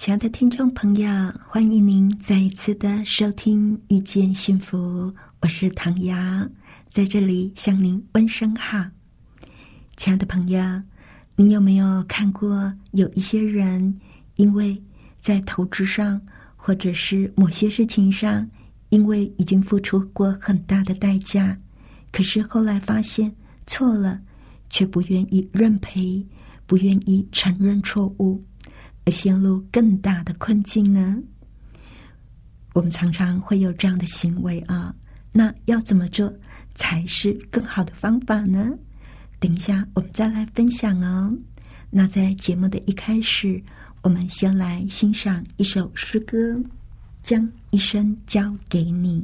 亲爱的听众朋友，欢迎您再一次的收听《遇见幸福》，我是唐瑶，在这里向您问声好。亲爱的朋友，你有没有看过有一些人，因为在投资上或者是某些事情上，因为已经付出过很大的代价，可是后来发现错了，却不愿意认赔，不愿意承认错误。而陷入更大的困境呢？我们常常会有这样的行为啊，那要怎么做才是更好的方法呢？等一下我们再来分享哦。那在节目的一开始，我们先来欣赏一首诗歌，《将一生交给你》。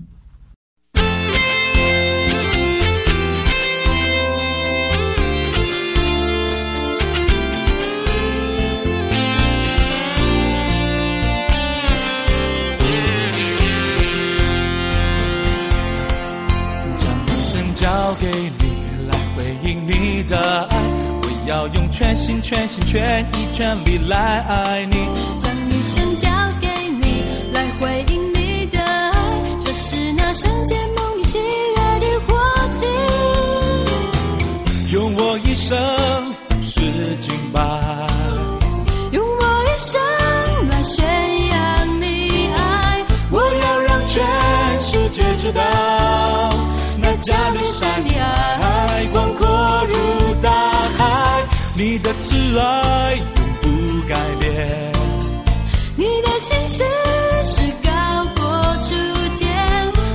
给你来回应你的爱，我要用全心全心全意全力来爱你。将一生交给加勒山的爱，广阔如大海，你的慈爱永不改变。你的心事是高过诸天，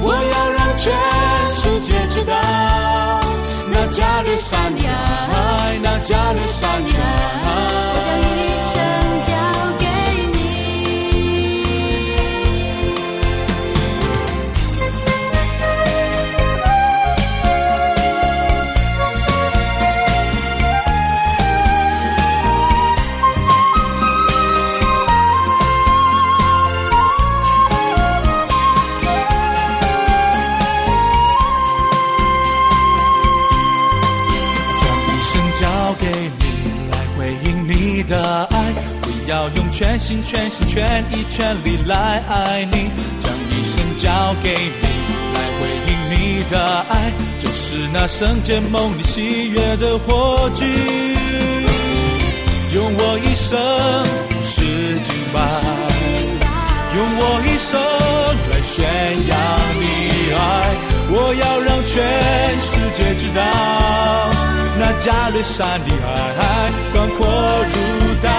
我要让全世界知道，那加勒山的爱，那加勒山的爱，我将一生心全心全意全力来爱你，将一生交给你，来回应你的爱，就是那圣洁梦里喜悦的火炬。用我一生是敬拜，用我一生来宣扬你爱，我要让全世界知道，那加略山的爱广阔如大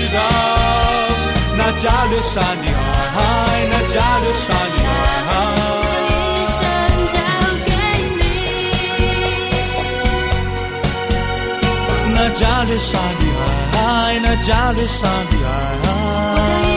知道，那加勒山的爱，那加勒山的爱。一生交给你，那加勒山的爱，那加勒山的爱。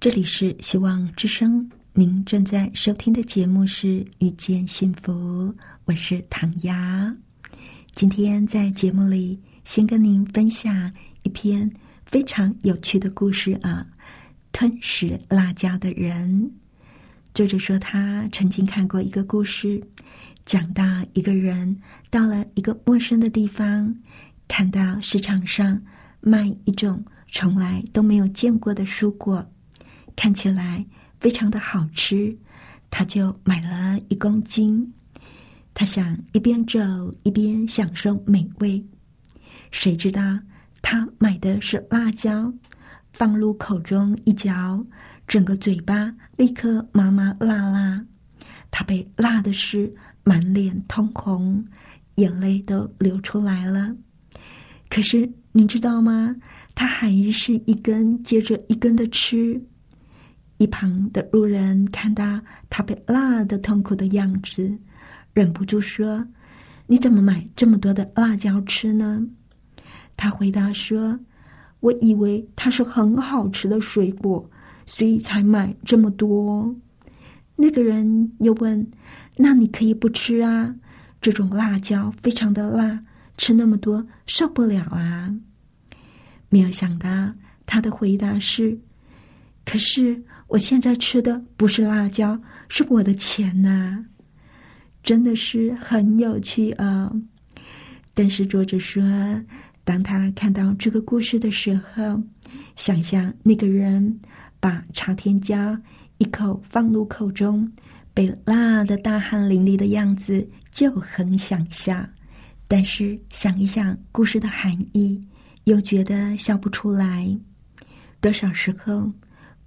这里是希望之声，您正在收听的节目是《遇见幸福》，我是唐雅。今天在节目里，先跟您分享一篇非常有趣的故事啊，《吞食辣椒的人》。作者说，他曾经看过一个故事，讲到一个人到了一个陌生的地方，看到市场上卖一种从来都没有见过的蔬果。看起来非常的好吃，他就买了一公斤。他想一边走一边享受美味。谁知道他买的是辣椒，放入口中一嚼，整个嘴巴立刻麻麻辣辣。他被辣的是满脸通红，眼泪都流出来了。可是你知道吗？他还是一根接着一根的吃。一旁的路人看到他被辣的痛苦的样子，忍不住说：“你怎么买这么多的辣椒吃呢？”他回答说：“我以为它是很好吃的水果，所以才买这么多。”那个人又问：“那你可以不吃啊？这种辣椒非常的辣，吃那么多受不了啊！”没有想到他的回答是：“可是。”我现在吃的不是辣椒，是我的钱呐！真的是很有趣啊。但是作者说，当他看到这个故事的时候，想象那个人把朝天椒一口放入口中，被辣的大汗淋漓的样子，就很想笑。但是想一想故事的含义，又觉得笑不出来。多少时候？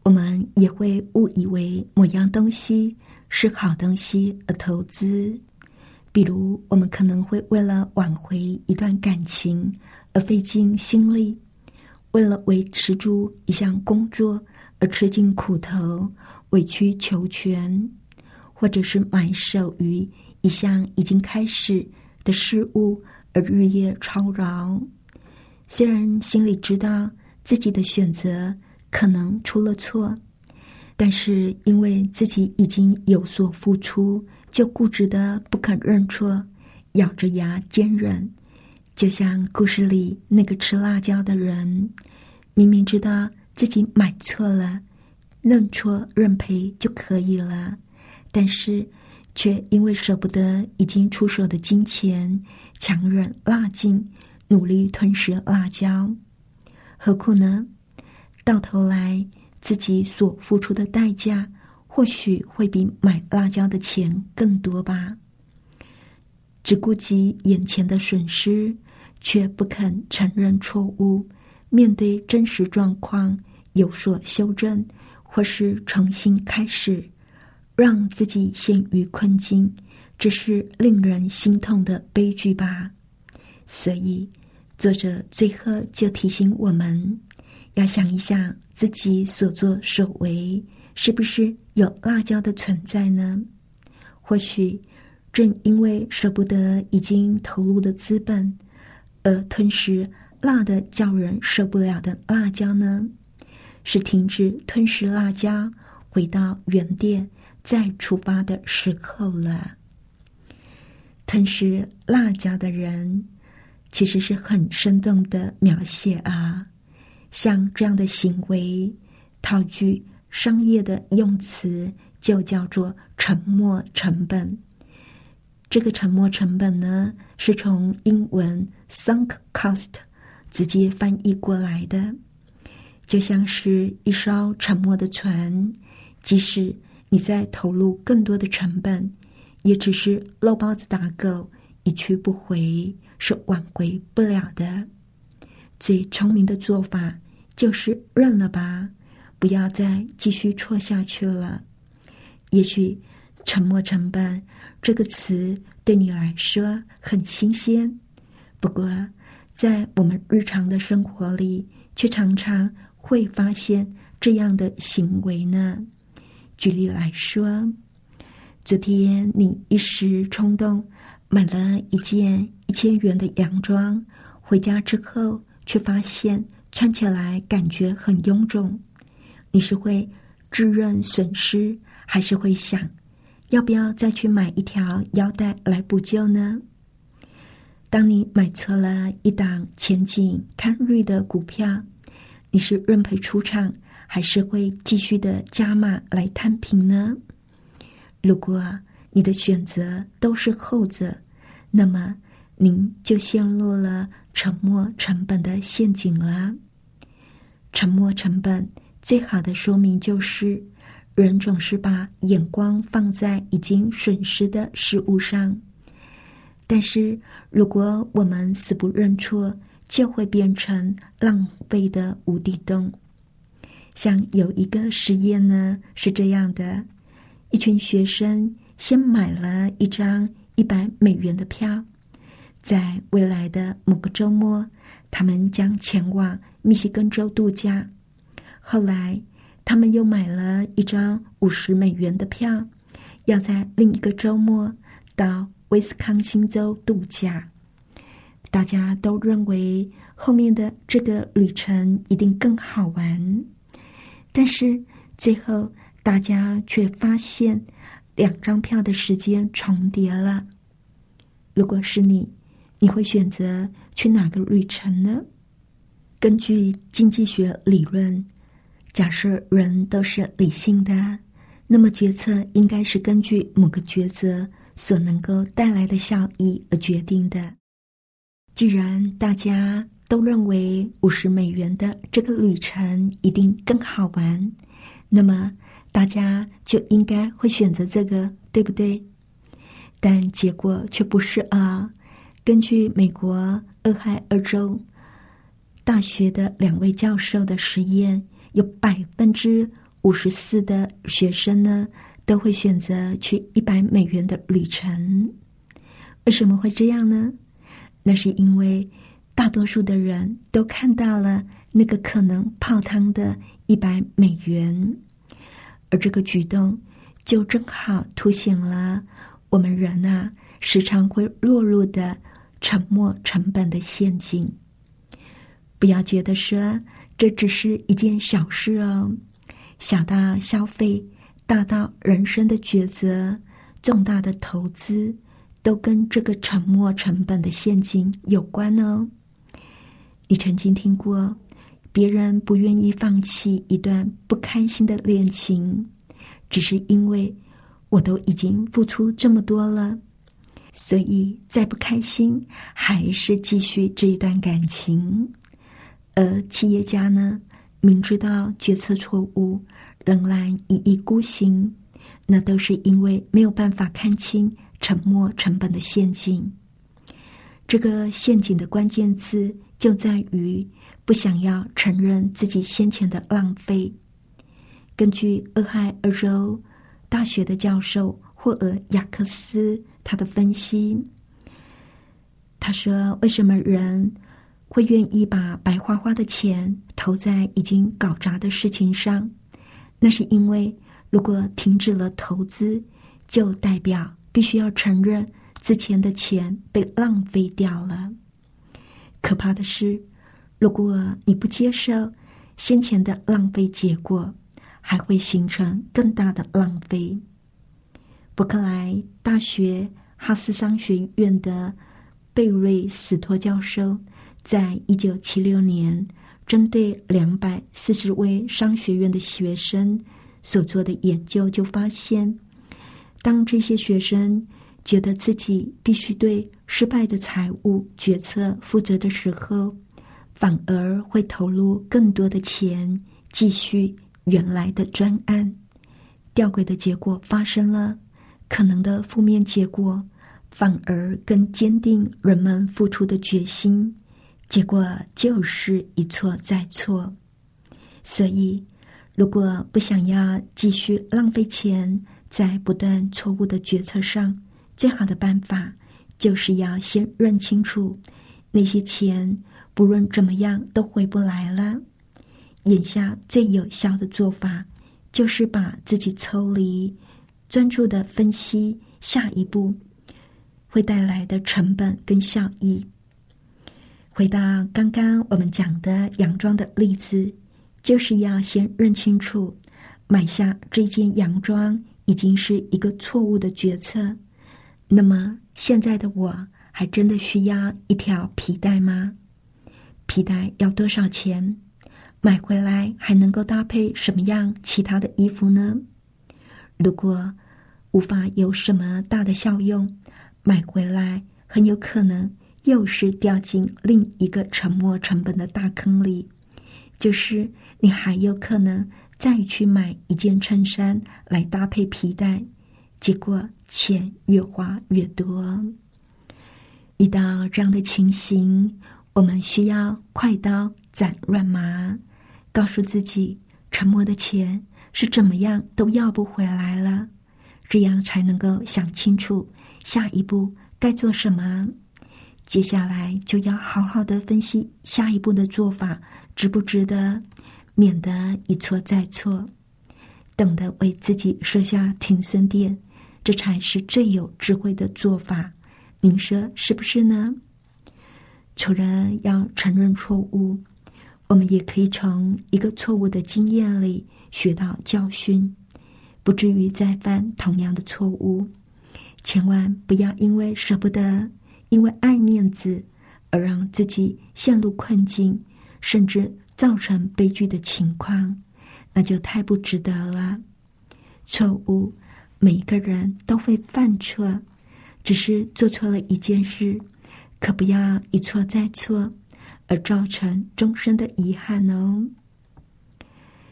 我们也会误以为某样东西是好东西而投资，比如我们可能会为了挽回一段感情而费尽心力，为了维持住一项工作而吃尽苦头、委曲求全，或者是埋首于一项已经开始的事物而日夜操劳。虽然心里知道自己的选择。可能出了错，但是因为自己已经有所付出，就固执的不肯认错，咬着牙坚忍。就像故事里那个吃辣椒的人，明明知道自己买错了，认错认赔就可以了，但是却因为舍不得已经出手的金钱，强忍辣劲，努力吞食辣椒。何苦呢？到头来，自己所付出的代价，或许会比买辣椒的钱更多吧。只顾及眼前的损失，却不肯承认错误，面对真实状况有所修正，或是重新开始，让自己陷于困境，这是令人心痛的悲剧吧。所以，作者最后就提醒我们。要想一想自己所作所为是不是有辣椒的存在呢？或许正因为舍不得已经投入的资本，而吞食辣的叫人受不了的辣椒呢？是停止吞食辣椒，回到原点再出发的时候了。吞食辣椒的人，其实是很生动的描写啊。像这样的行为，套句商业的用词，就叫做沉没成本。这个沉没成本呢，是从英文 “sunk cost” 直接翻译过来的，就像是一艘沉没的船，即使你在投入更多的成本，也只是肉包子打狗，一去不回，是挽回不了的。最聪明的做法。就是认了吧，不要再继续错下去了。也许“沉默成本”这个词对你来说很新鲜，不过在我们日常的生活里，却常常会发现这样的行为呢。举例来说，昨天你一时冲动买了一件一千元的洋装，回家之后却发现。穿起来感觉很臃肿，你是会自认损失，还是会想，要不要再去买一条腰带来补救呢？当你买错了一档前景看绿的股票，你是认赔出场，还是会继续的加码来摊平呢？如果你的选择都是后者，那么您就陷入了沉没成本的陷阱了。沉没成本最好的说明就是，人总是把眼光放在已经损失的事物上，但是如果我们死不认错，就会变成浪费的无底洞。像有一个实验呢，是这样的：一群学生先买了一张一百美元的票，在未来的某个周末，他们将前往。密西根州度假，后来他们又买了一张五十美元的票，要在另一个周末到威斯康星州度假。大家都认为后面的这个旅程一定更好玩，但是最后大家却发现两张票的时间重叠了。如果是你，你会选择去哪个旅程呢？根据经济学理论，假设人都是理性的，那么决策应该是根据某个抉择所能够带来的效益而决定的。既然大家都认为五十美元的这个旅程一定更好玩，那么大家就应该会选择这个，对不对？但结果却不是啊。根据美国俄亥俄州。大学的两位教授的实验，有百分之五十四的学生呢都会选择去一百美元的旅程。为什么会这样呢？那是因为大多数的人都看到了那个可能泡汤的一百美元，而这个举动就正好凸显了我们人啊时常会落入的沉没成本的陷阱。不要觉得说这只是一件小事哦，小到消费，大到人生的抉择，重大的投资，都跟这个沉没成本的陷阱有关哦。你曾经听过别人不愿意放弃一段不开心的恋情，只是因为我都已经付出这么多了，所以再不开心，还是继续这一段感情。而企业家呢，明知道决策错误，仍然一意孤行，那都是因为没有办法看清沉没成本的陷阱。这个陷阱的关键字就在于不想要承认自己先前的浪费。根据俄亥俄州大学的教授霍尔雅克斯他的分析，他说：“为什么人？”会愿意把白花花的钱投在已经搞砸的事情上，那是因为如果停止了投资，就代表必须要承认之前的钱被浪费掉了。可怕的是，如果你不接受先前的浪费结果，还会形成更大的浪费。伯克莱大学哈斯商学院的贝瑞斯托教授。在一九七六年，针对两百四十位商学院的学生所做的研究，就发现，当这些学生觉得自己必须对失败的财务决策负责的时候，反而会投入更多的钱继续原来的专案。吊诡的结果发生了，可能的负面结果反而更坚定人们付出的决心。结果就是一错再错，所以如果不想要继续浪费钱在不断错误的决策上，最好的办法就是要先认清楚那些钱不论怎么样都回不来了。眼下最有效的做法就是把自己抽离，专注的分析下一步会带来的成本跟效益。回到刚刚我们讲的洋装的例子，就是要先认清楚买下这件洋装已经是一个错误的决策，那么现在的我还真的需要一条皮带吗？皮带要多少钱？买回来还能够搭配什么样其他的衣服呢？如果无法有什么大的效用，买回来很有可能又是掉进另一个沉没成本的大坑里，就是你还有可能再去买一件衬衫来搭配皮带，结果钱越花越多。遇到这样的情形，我们需要快刀斩乱麻，告诉自己沉默的钱是怎么样都要不回来了。这样才能够想清楚下一步该做什么。接下来就要好好的分析下一步的做法值不值得，免得一错再错。懂得为自己设下停损点，这才是最有智慧的做法。您说是不是呢？除了要承认错误，我们也可以从一个错误的经验里学到教训。不至于再犯同样的错误，千万不要因为舍不得、因为爱面子而让自己陷入困境，甚至造成悲剧的情况，那就太不值得了。错误，每个人都会犯错，只是做错了一件事，可不要一错再错，而造成终身的遗憾哦。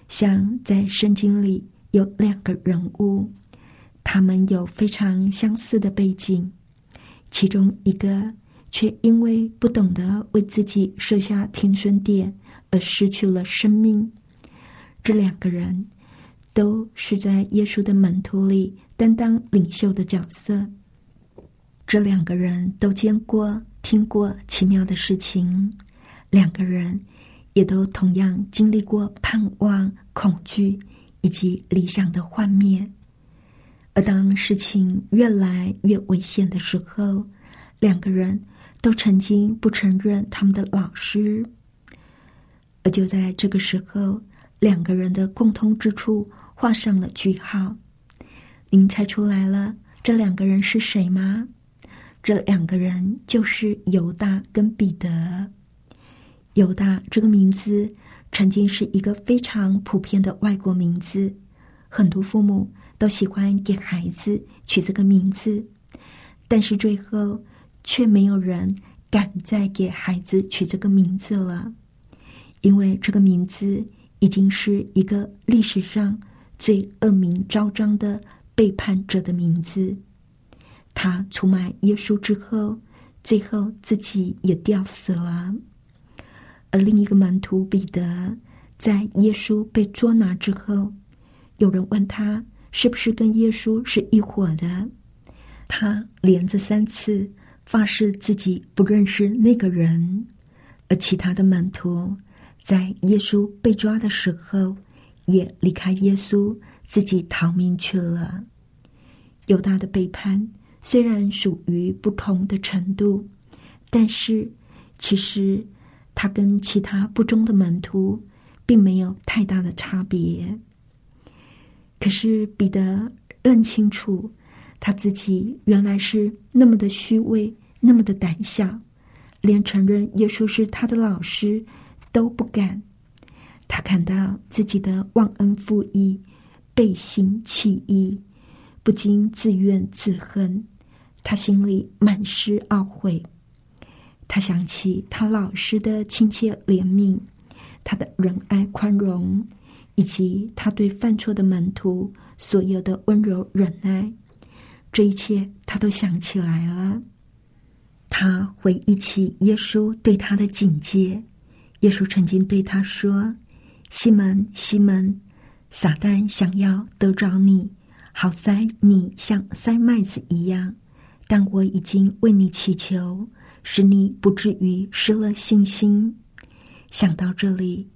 像在圣经里。有两个人物，他们有非常相似的背景，其中一个却因为不懂得为自己设下停损点而失去了生命。这两个人都是在耶稣的门徒里担当领袖的角色。这两个人都见过、听过奇妙的事情，两个人也都同样经历过盼望、恐惧。以及理想的幻灭，而当事情越来越危险的时候，两个人都曾经不承认他们的老师。而就在这个时候，两个人的共通之处画上了句号。您猜出来了，这两个人是谁吗？这两个人就是犹大跟彼得。犹大这个名字。曾经是一个非常普遍的外国名字，很多父母都喜欢给孩子取这个名字，但是最后却没有人敢再给孩子取这个名字了，因为这个名字已经是一个历史上最恶名昭彰的背叛者的名字。他出卖耶稣之后，最后自己也吊死了。而另一个门徒彼得，在耶稣被捉拿之后，有人问他是不是跟耶稣是一伙的，他连着三次发誓自己不认识那个人。而其他的门徒在耶稣被抓的时候，也离开耶稣，自己逃命去了。犹大的背叛虽然属于不同的程度，但是其实。他跟其他不忠的门徒并没有太大的差别。可是彼得认清楚他自己原来是那么的虚伪，那么的胆小，连承认耶稣是他的老师都不敢。他看到自己的忘恩负义、背信弃义，不禁自怨自恨，他心里满是懊悔。他想起他老师的亲切怜悯，他的仁爱宽容，以及他对犯错的门徒所有的温柔忍耐，这一切他都想起来了。他回忆起耶稣对他的警戒，耶稣曾经对他说：“西门，西门，撒旦想要得着你，好塞你像塞麦子一样，但我已经为你祈求。”使你不至于失了信心。想到这里，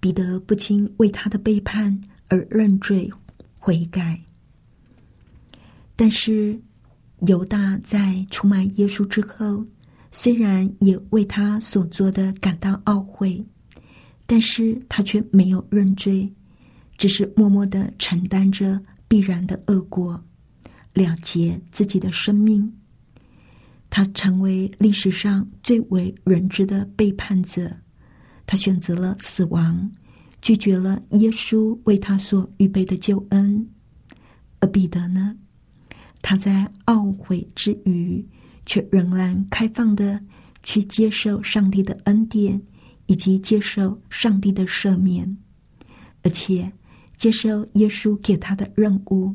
彼得不禁为他的背叛而认罪悔改。但是犹大在出卖耶稣之后，虽然也为他所做的感到懊悔，但是他却没有认罪，只是默默的承担着必然的恶果，了结自己的生命。他成为历史上最为人知的背叛者，他选择了死亡，拒绝了耶稣为他所预备的救恩。而彼得呢？他在懊悔之余，却仍然开放的去接受上帝的恩典，以及接受上帝的赦免，而且接受耶稣给他的任务，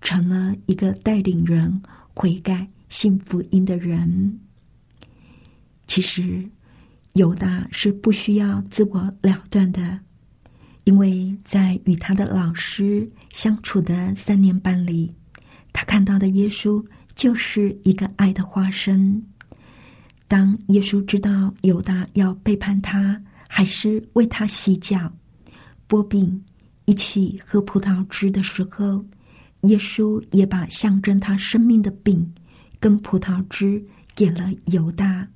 成了一个带领人悔改。信福音的人，其实犹大是不需要自我了断的，因为在与他的老师相处的三年半里，他看到的耶稣就是一个爱的化身。当耶稣知道犹大要背叛他，还是为他洗脚、剥饼、一起喝葡萄汁的时候，耶稣也把象征他生命的饼。跟葡萄汁给了犹大，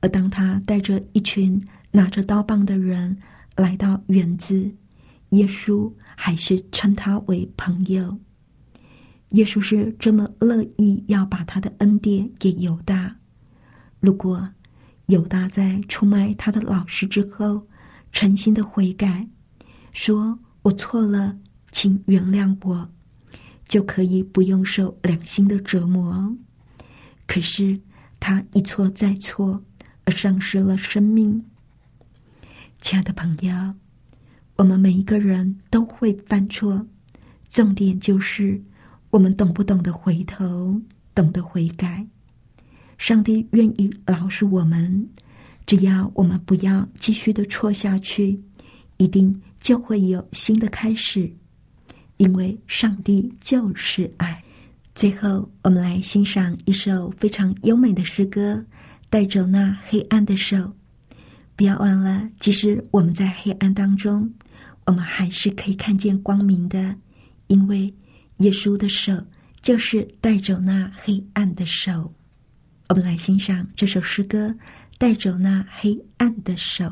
而当他带着一群拿着刀棒的人来到园子，耶稣还是称他为朋友。耶稣是这么乐意要把他的恩典给犹大。如果犹大在出卖他的老师之后，诚心的悔改，说我错了，请原谅我。就可以不用受良心的折磨。可是他一错再错，而丧失了生命。亲爱的朋友，我们每一个人都会犯错，重点就是我们懂不懂得回头，懂得悔改。上帝愿意饶恕我们，只要我们不要继续的错下去，一定就会有新的开始。因为上帝就是爱。最后，我们来欣赏一首非常优美的诗歌，《带走那黑暗的手》。不要忘了，即使我们在黑暗当中，我们还是可以看见光明的，因为耶稣的手就是带走那黑暗的手。我们来欣赏这首诗歌，《带走那黑暗的手》。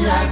是爱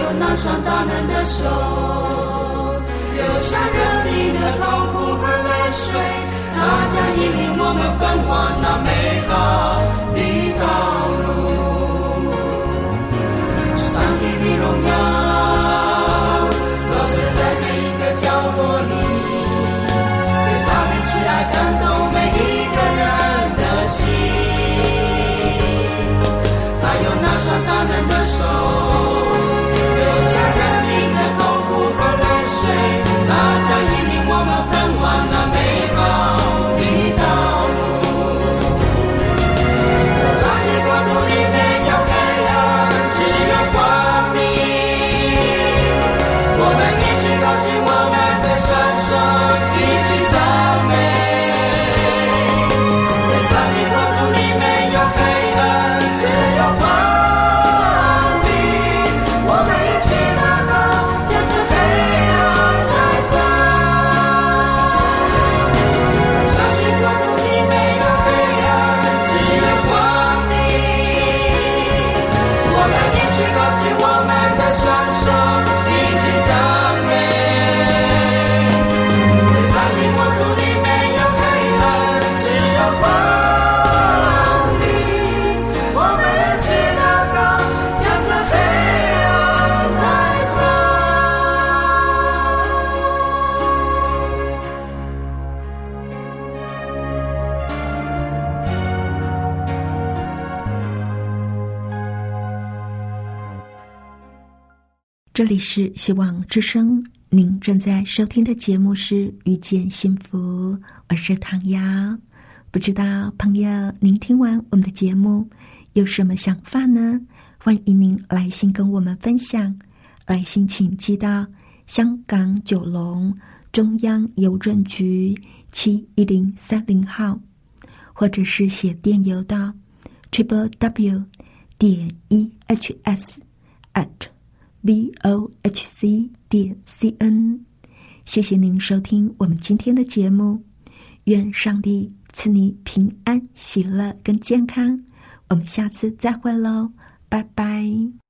有那双大能的手，留下人民的痛苦和泪水。他将引领我们奔往那美好的道路。上帝的荣耀，照射在每一个角落里。感动每一个人的心，他有那双大能的手，这里是希望之声，您正在收听的节目是《遇见幸福》，我是唐瑶。不知道朋友，您听完我们的节目有什么想法呢？欢迎您来信跟我们分享，来信请寄到香港九龙中央邮政局七一零三零号，或者是写电邮到 triple w 点 e h s at。V o h c 点 c n，谢谢您收听我们今天的节目，愿上帝赐你平安、喜乐跟健康，我们下次再会喽，拜拜。